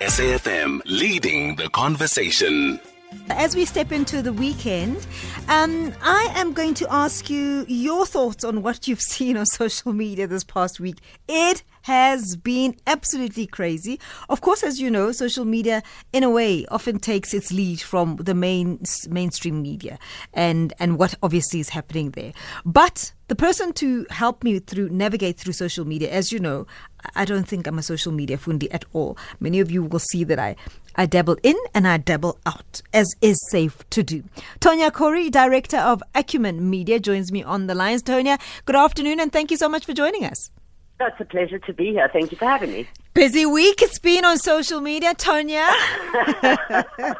SAFM leading the conversation. As we step into the weekend, um, I am going to ask you your thoughts on what you've seen on social media this past week. It has been absolutely crazy. Of course, as you know, social media, in a way, often takes its lead from the main mainstream media and and what obviously is happening there. But the person to help me through navigate through social media, as you know, I don't think I'm a social media fundi at all. Many of you will see that I I dabble in and I dabble out, as is safe to do. Tonya Khoury, director of Acumen Media, joins me on the lines. Tonya, good afternoon, and thank you so much for joining us. It's a pleasure to be here. Thank you for having me. Busy week it's been on social media, Tonya.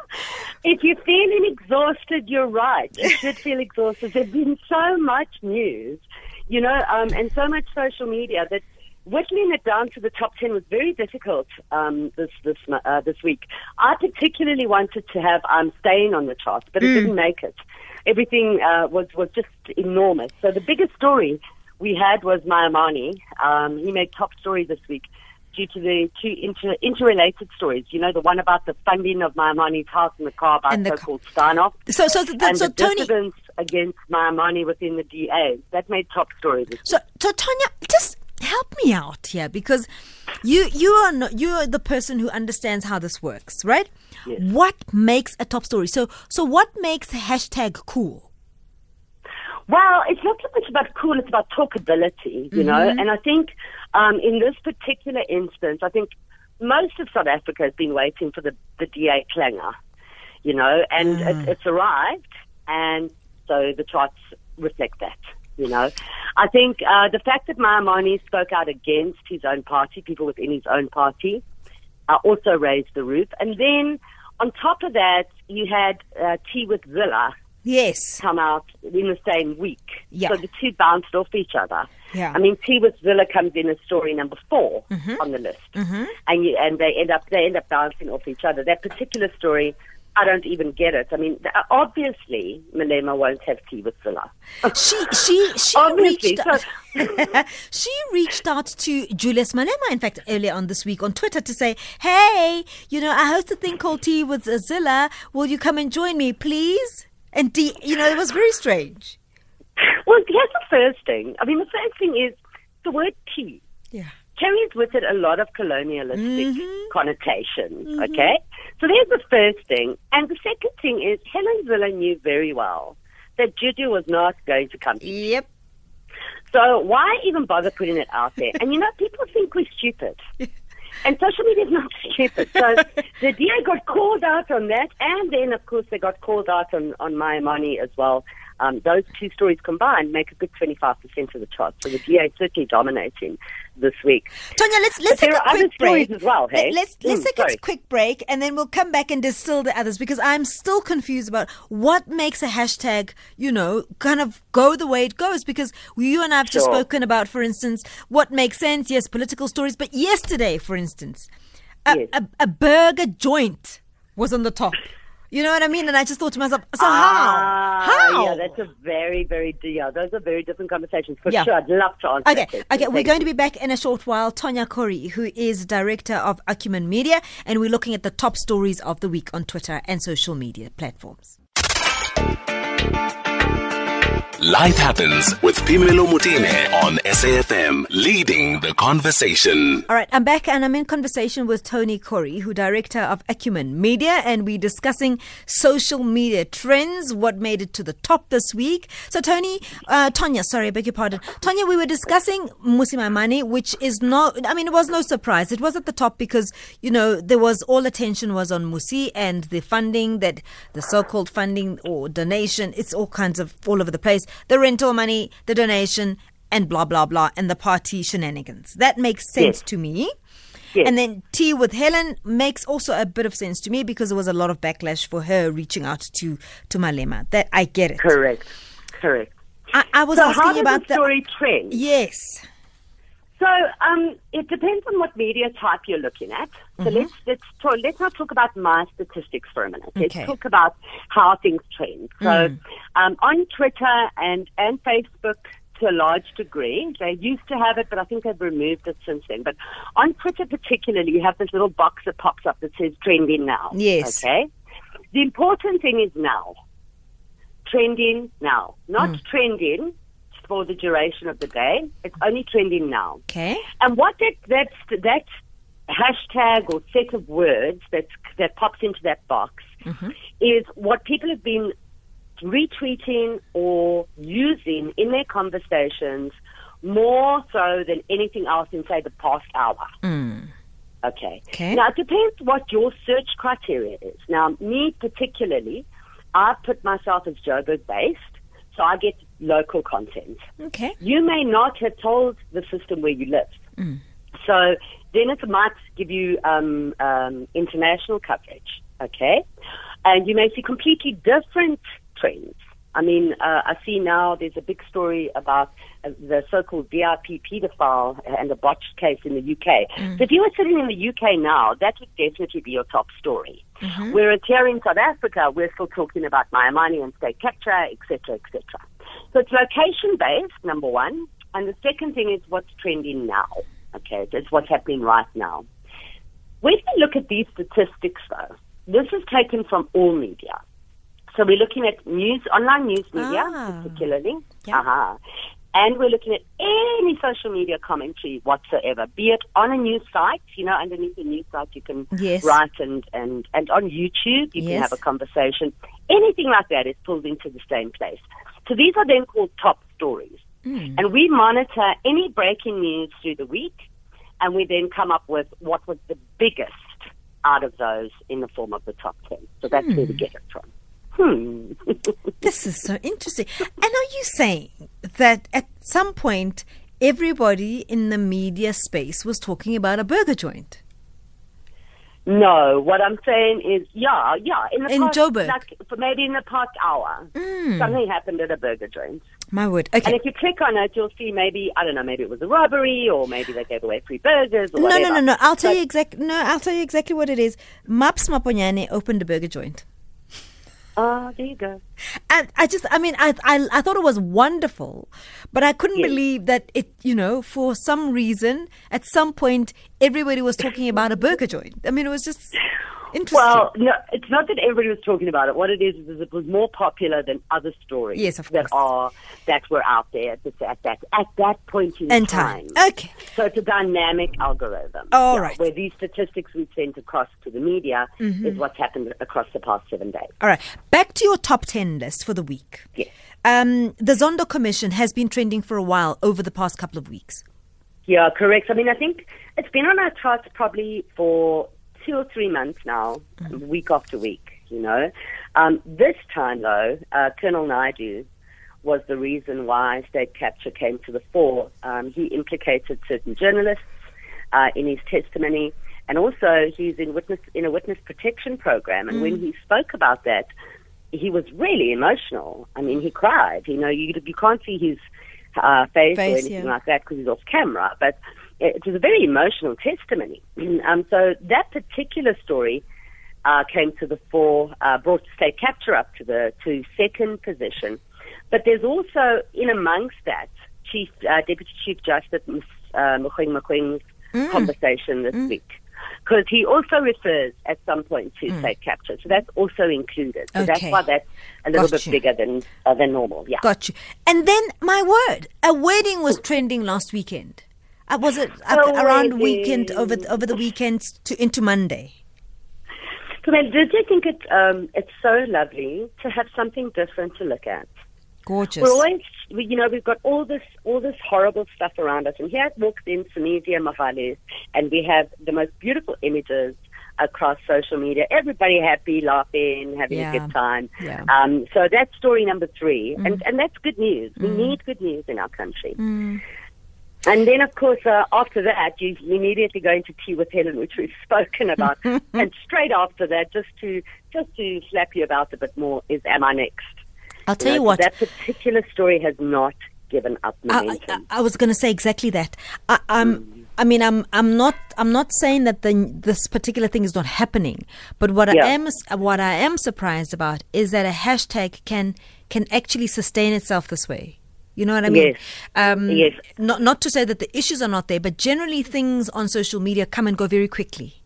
if you're feeling exhausted, you're right. You should feel exhausted. There's been so much news, you know, um, and so much social media that whittling it down to the top ten was very difficult um, this this uh, this week. I particularly wanted to have um, staying on the charts, but it Mm. didn't make it. Everything uh, was was just enormous. So the biggest story we had was Maimane. Um, he made top story this week due to the two inter- interrelated stories. You know, the one about the funding of Maimane's house and the car by And the so-called Steinhoff. So, so, and so the Tony, dissidents against Maimane within the DA. That made top story this so, so Tonya, just help me out here because you you are not, you are the person who understands how this works, right? Yes. What makes a top story? So, so what makes hashtag cool? Well, it's not so much about cool, it's about talkability, you know. Mm-hmm. And I think um, in this particular instance, I think most of South Africa has been waiting for the, the DA clanger, you know, and Mm. it, it's arrived, and so the charts reflect that. You know, I think uh, the fact that Maimane spoke out against his own party, people within his own party, uh, also raised the roof. And then on top of that, you had uh, Tea with Zille, Yes. come out in the same week. Yeah. So the two bounced off each other. Yeah. I mean, Tea with Zille comes in as story number 4 Mm-hmm. on the list, and you, and they end up they end up bouncing off each other. That particular story, I don't even get it. I mean, obviously, Malema won't have Tea with Zille. She she she Obviously, reached so- she reached out to Julius Malema, in fact, earlier on this week on Twitter to say, "Hey, you know, I host a thing called Tea with Zille. Will you come and join me, please?" And D, you know, it was very strange. Well, here's the first thing. I mean, the first thing is the word tea. Yeah. carries with it a lot of colonialistic Mm-hmm. connotations, okay? So there's the first thing. And the second thing is Helen Zille knew very well that Juju was not going to come. Yep. So why even bother putting it out there? And you know, people think we're stupid. And social media is not stupid. So the DA got called out on that, and then, of course, they got called out on, on Maimane as well. Um, those two stories combined make a good 25% of the chart. So the DA is certainly dominating this week. Tonya, let's let's take there a are other quick break. stories as well, hey? Let, us let's Mm, take a quick break, and then we'll come back and distill the others because I'm still confused about what makes a hashtag, you know, kind of go the way it goes. Because you and I have just spoken about, for instance, what makes sense. Yes, political stories, but yesterday, for instance, a, Yes. a, a burger joint was on the top. You know what I mean? And I just thought to myself, so Ah, how? How? Yeah, that's a very, very, yeah, those are very different conversations. For Yeah. sure, I'd love to answer Okay, okay, we're Thank going to be back in a short while. Tonya Khoury, who is director of Acumen Media, and we're looking at the top stories of the week on Twitter and social media platforms. Life happens with Pimelo Mutine on SAFM leading the conversation. All right, I'm back and I'm in conversation with Tony Khoury, who director of Acumen Media, and we're discussing social media trends, what made it to the top this week. So, Tony, uh, Tonya, sorry, I beg your pardon. Tonya, we were discussing Mmusi Maimane, which is not, I mean, it was no surprise. It was at the top because, you know, there was all attention was on Mmusi and the funding that the so-called funding or donation, it's all kinds of all over the place. The rental money, the donation, and blah, blah, blah, and the party shenanigans. That makes sense Yes. to me. Yes. And then tea with Helen makes also a bit of sense to me because there was a lot of backlash for her reaching out to to Malema. That I get it. Correct, correct. I, I was So asking about the story trend? Yes. So um, it depends on what media type you're looking at. So mm-hmm. let's let's talk, let's not talk about my statistics for a minute. Let's Okay. talk about how things trend. So mm. um, on Twitter and and Facebook, to a large degree. They used to have it, but I think they've removed it since then. But on Twitter, particularly, you have this little box that pops up that says trending now. Yes. Okay. The important thing is now. Trending now, not mm. trending for the duration of the day. It's only trending now. Okay. And what that that that hashtag or set of words that that pops into that box mm-hmm. is what people have been retweeting or using in their conversations more so than anything else in say the past hour. Mm. Okay. Okay. Now it depends what your search criteria is. Now me particularly, I put myself as Joburg based, so I get local content. Okay. You may not have told the system where you live. Mm. So then it might give you um, um, international coverage, okay? And you may see completely different trends. I mean, uh, I see now there's a big story about uh, the so-called VIP paedophile and the botched case in the UK. So if you were sitting in the UK now, that would definitely be your top story. Whereas here in South Africa, we're still talking about Miami and state capture, etc., etc. So it's location-based, number one. And the second thing is what's trending now. Okay, that's what's happening right now. When we look at these statistics, though, this is taken from all media. So we're looking at news, online news media, Ah. particularly. Yeah. Uh-huh. And we're looking at any social media commentary whatsoever, be it on a news site, you know, underneath the news site you can Yes. write and, and, and on YouTube you can have a conversation. Anything like that is pulled into the same place. So these are then called top stories. Hmm. And we monitor any breaking news through the week, and we then come up with what was the biggest out of those in the form of the top 10. So that's where we hmm. get it from. Hmm. This is so interesting. And are you saying that at some point everybody in the media space was talking about a burger joint? no, what I'm saying is, yeah, yeah. In, the In past, Joburg? Like, maybe in the past hour, hmm. something happened at a burger joint. My word. Okay. And if you click on it, you'll see maybe, I don't know, maybe it was a robbery, or maybe they gave away free burgers, or No, no, whatever. no, no. I'll tell But- you exactly. No, I'll tell you exactly what it is. Maps Maponyane opened a burger joint. Oh, there you go. And I just, I mean, I, I, I thought it was wonderful, but I couldn't Yes. believe that it, you know, for some reason, at some point, everybody was talking about a burger joint. I mean, it was just interesting. Well, no, it's not that everybody was talking about it. What it is is it was more popular than other stories Yes, of that are that were out there at, this, at that at that point in and time. time. Okay. So it's a dynamic algorithm. All yeah, right. Where these statistics we sent across to the media Mm-hmm. is what's happened across the past seven days. All right. Back to your top 10 list for the week. Yes. Um, the Zondo Commission has been trending for a while over the past couple of weeks. Yeah, correct. I mean, I think it's been on our charts probably for two or three months now, week after week, you know. Um, this time, though, uh, Colonel Naidu was the reason why state capture came to the fore. Um, he implicated certain journalists uh, in his testimony, and also he's in witness in a witness protection program. And when he spoke about that, he was really emotional. I mean, he cried. You know, you you can't see his uh, face, or anything yeah. like that because he's off camera, but it was a very emotional testimony. um, so that particular story uh, came to the fore, uh, brought state capture up to the to second position. But there's also in amongst that Chief uh, Deputy Chief Justice uh, Mogoeng Mogoeng's conversation this week. Because he also refers at some point to state capture, so that's also included. So that's why that's a little Got bit you. bigger than uh, than normal. Yeah. Got you. And then, my word, a wedding was trending last weekend. Uh, was it uh, around wedding. weekend over over the weekend to into Monday? So, man, did you think it? Um, it's so lovely to have something different to look at. Gorgeous. We're always, we, you know, we've got all this, all this horrible stuff around us, and here it walks in Sunisia Mahale, and we have the most beautiful images across social media. Everybody happy, laughing, having Yeah. a good time. Yeah. Um, so that's story number three, and and that's good news. We need good news in our country. And then, of course, uh, after that, you immediately go into tea with Helen, which we've spoken about. and straight after that, just to just to slap you about a bit more, is Am I Next? I'll tell you know, what. That particular story has not given up I, I. I was going to say exactly that. I, I'm. I mean, I'm. I'm not. I'm not saying that the this particular thing is not happening. But what Yeah. I am. What I am surprised about is that a hashtag can can actually sustain itself this way. You know what I mean? Yes. Um, Yes. Not not to say that the issues are not there, but generally things on social media come and go very quickly,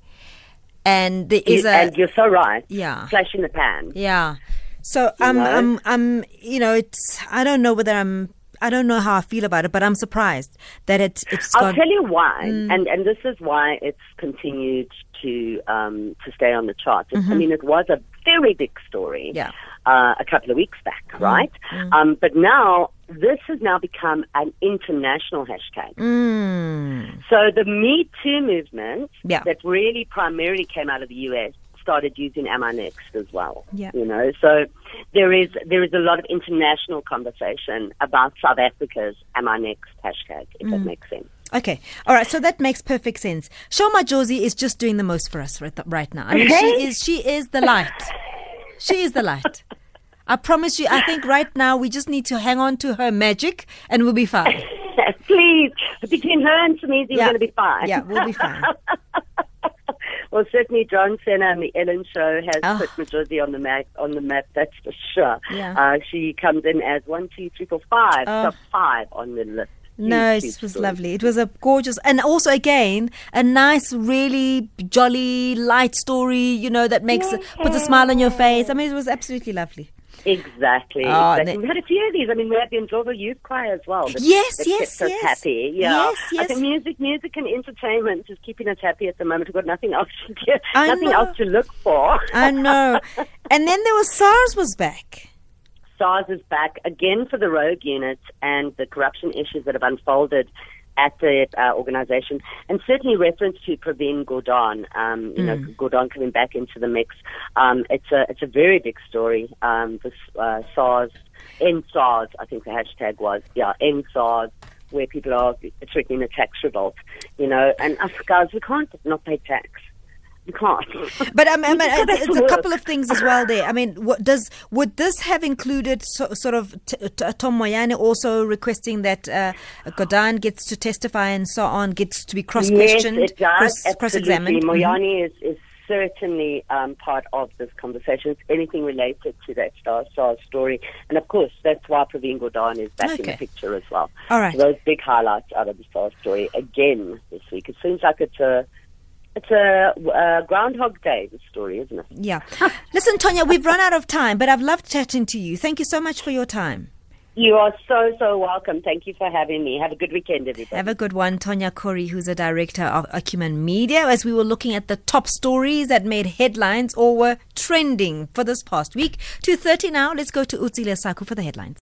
and there is You- a and you're so right. Yeah. Flash in the pan. yeah. So I'm know? I'm I'm you know it's I don't know whether I'm I don't know how I feel about it, but I'm surprised that it's it's I'll tell you why, Mm. and and this is why it's continued to um, to stay on the charts. Mm-hmm. I mean, it was a very big story Yeah. uh, a couple of weeks back, Mm. right? Um, but now this has now become an international hashtag. Mm. So the Me Too movement Yeah. that really primarily came out of the US started using Am I Next as well. Yeah. You know, so there is there is a lot of international conversation about South Africa's Am I Next hashtag, if Mm. that makes sense. Okay, all right. So that makes perfect sense. Sho Madjozi is just doing the most for us right, right now. I mean, she is she is the light. She is the light. I promise you. I think right now we just need to hang on to her magic, and we'll be fine. Please, between her and Somizi, we're going to be fine. Yeah, we'll be fine. well, certainly John Cena and the Ellen Show has Oh. put Madjozi on the map. On the map, that's for sure. Yeah. Uh, she comes in as one, two, three, four, five, Oh. top five on the list. No, it was lovely. It was a gorgeous, and also again a nice, really jolly, light story. You know that makes puts a smile on your face. I mean, it was absolutely lovely. Exactly. Oh, exactly. it- we had a few of these. I mean, we had the Ndlovu Youth Choir as well. That, Yes, that yes, kept us yes. happy. Yeah. Yes, I think music, music and entertainment is keeping us happy at the moment. We've got nothing else to do, I nothing know. else to look for. I know. and then there was SARS was back. SARS is back again for the rogue unit and the corruption issues that have unfolded at the uh, organization, and certainly reference to Pravin Gordhan. Um, you know, Gordhan coming back into the mix. Um, it's a it's a very big story. Um, this uh, SARS, end SARS, I think the hashtag was yeah, end SARS, where people are threatening a tax revolt. You know, and us guys, we can't not pay tax. We can't. But um, I mean, We it's, it's a couple of things as well there. I mean, what does would this have included so, sort of t- t- Tom Moyane also requesting that uh, Gordhan gets to testify and so on, gets to be cross-questioned, Yes, it does. cross- cross-examined? Absolutely. Mhm. Moyane is, is certainly um, part of this conversation. It's anything related to that Star Star story. And of course, that's why Pravin Gordhan is back in the picture as well. All right. So those big highlights out of the Star story again this week. It seems like it's a. It's a uh, Groundhog Day, the story, isn't it? Yeah. Listen, Tonya, we've run out of time, but I've loved chatting to you. Thank you so much for your time. You are so, so welcome. Thank you for having me. Have a good weekend, everybody. Have a good one, Tonya Khoury, who's a director of Acumen Media, as we were looking at the top stories that made headlines or were trending for this past week. 2.30 now, let's go to Utsile Saku for the headlines.